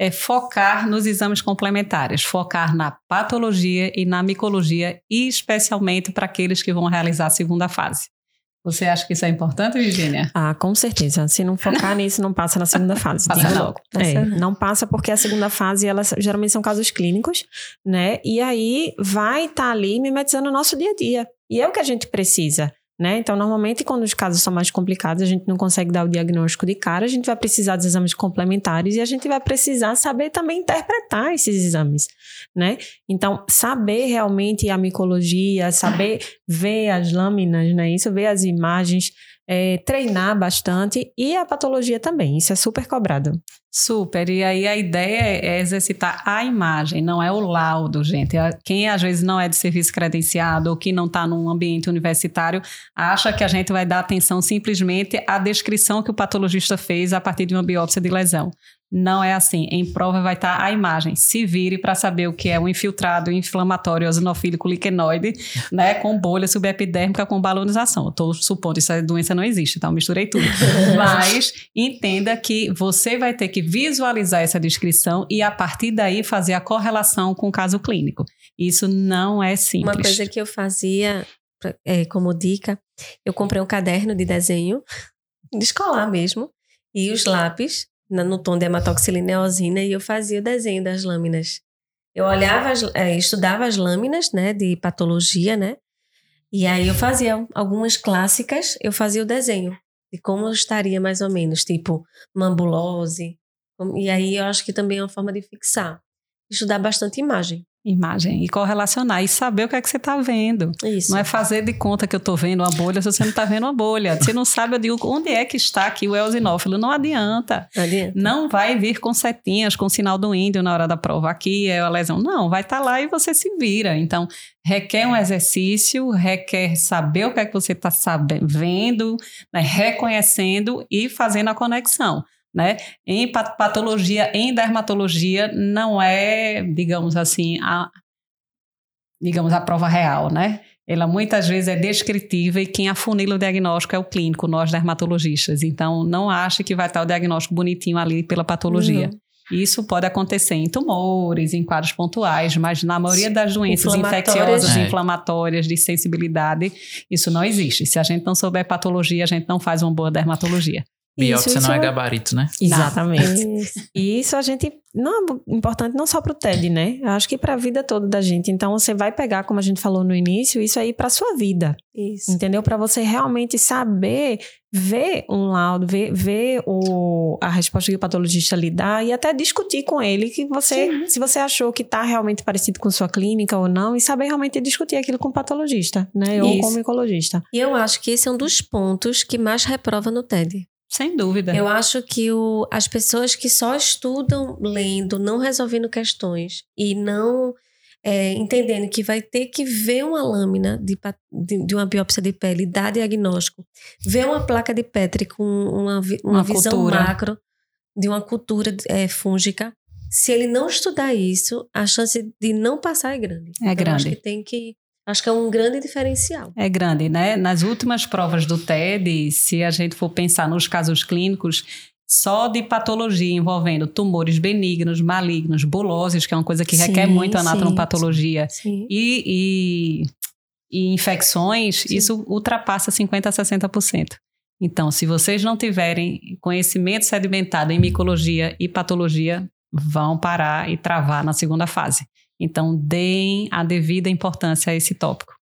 é focar nos exames complementares, focar na patologia e na micologia, e especialmente para aqueles que vão realizar a segunda fase. Você acha que isso é importante, Virginia? Ah, com certeza. Se não focar nisso, não passa na segunda fase. passa logo. É, não passa porque a segunda fase, elas geralmente são casos clínicos, né? E aí vai estar tá ali mimetizando o nosso dia a dia. E é o que a gente precisa. Né? Então, normalmente, quando os casos são mais complicados, a gente não consegue dar o diagnóstico de cara, a gente vai precisar dos exames complementares e a gente vai precisar saber também interpretar esses exames, né? Então, saber realmente a micologia, saber ver as lâminas, né? Isso, ver as imagens, é, treinar bastante e a patologia também. Isso é super cobrado. Super. E aí a ideia é exercitar a imagem, não é o laudo, gente. Quem às vezes não é de serviço credenciado ou que não está num ambiente universitário acha que a gente vai dar atenção simplesmente à descrição que o patologista fez a partir de uma biópsia de lesão. Não é assim. Em prova vai estar a imagem. Se vire para saber o que é um infiltrado inflamatório eosinofílico liquenoide, né, com bolha subepidérmica com balonização. Estou supondo que essa doença não existe, então misturei tudo. Mas entenda que você vai ter que visualizar essa descrição e a partir daí fazer a correlação com o caso clínico. Isso não é simples. Uma coisa que eu fazia é, como dica, eu comprei um caderno de desenho de escolar mesmo e os lápis no tom de hematoxilina eosina e eu fazia o desenho das lâminas. Eu olhava, as, é, estudava as lâminas, né, de patologia, né, e aí eu fazia algumas clássicas, eu fazia o desenho de como estaria mais ou menos, tipo mambulose, e aí eu acho que também é uma forma de fixar, estudar bastante imagem imagem e correlacionar e saber o que é que você está vendo. Isso. Não é fazer de conta que eu estou vendo uma bolha se você não está vendo uma bolha. Você não sabe, eu digo, onde é que está aqui o eosinófilo. Não adianta. adianta. Não vai vir com setinhas, com sinal do índio na hora da prova. Aqui é a lesão. Não, vai estar tá lá e você se vira. Então, requer um exercício, requer saber o que é que você está vendo, né, reconhecendo e fazendo a conexão né? Em patologia, em dermatologia, não é, digamos assim, a, digamos, a prova real, né? Ela muitas vezes é descritiva e quem afunila o diagnóstico é o clínico, nós dermatologistas. Então, não ache que vai estar o diagnóstico bonitinho ali pela patologia. Uhum. Isso pode acontecer em tumores, em quadros pontuais, mas na maioria das doenças infecciosas, é. inflamatórias, de sensibilidade, isso não existe. Se a gente não souber patologia, a gente não faz uma boa dermatologia. Biópsia isso, não é, é gabarito, né? Exatamente. E isso a gente não é importante não só para o TED, né? Eu acho que para a vida toda da gente. Então você vai pegar, como a gente falou no início, isso aí para sua vida. Isso. Entendeu? Para você realmente saber ver um laudo, ver, ver o, a resposta que o patologista lhe dá e até discutir com ele que você, Sim. se você achou que está realmente parecido com sua clínica ou não, e saber realmente discutir aquilo com o patologista, né? Isso. Ou com o micologista. E eu acho que esse é um dos pontos que mais reprova no TED. Sem dúvida. Eu acho que o, as pessoas que só estudam lendo, não resolvendo questões e não é, entendendo que vai ter que ver uma lâmina de, de, de, uma biópsia de pele, dar diagnóstico, ver uma placa de Petri com uma, uma, uma visão cultura. macro de uma cultura é, fúngica. Se ele não estudar isso, a chance de não passar é grande. É então, grande. Acho que tem que Acho que é um grande diferencial. É grande, né? Nas últimas provas do TED, se a gente for pensar nos casos clínicos, só de patologia envolvendo tumores benignos, malignos, buloses, que é uma coisa que requer sim, muito anatomopatologia, sim, E, e, e, infecções, sim. isso ultrapassa 50% a 60%. Então, se vocês não tiverem conhecimento sedimentado em micologia e patologia, vão parar e travar na segunda fase. Então, deem a devida importância a esse tópico.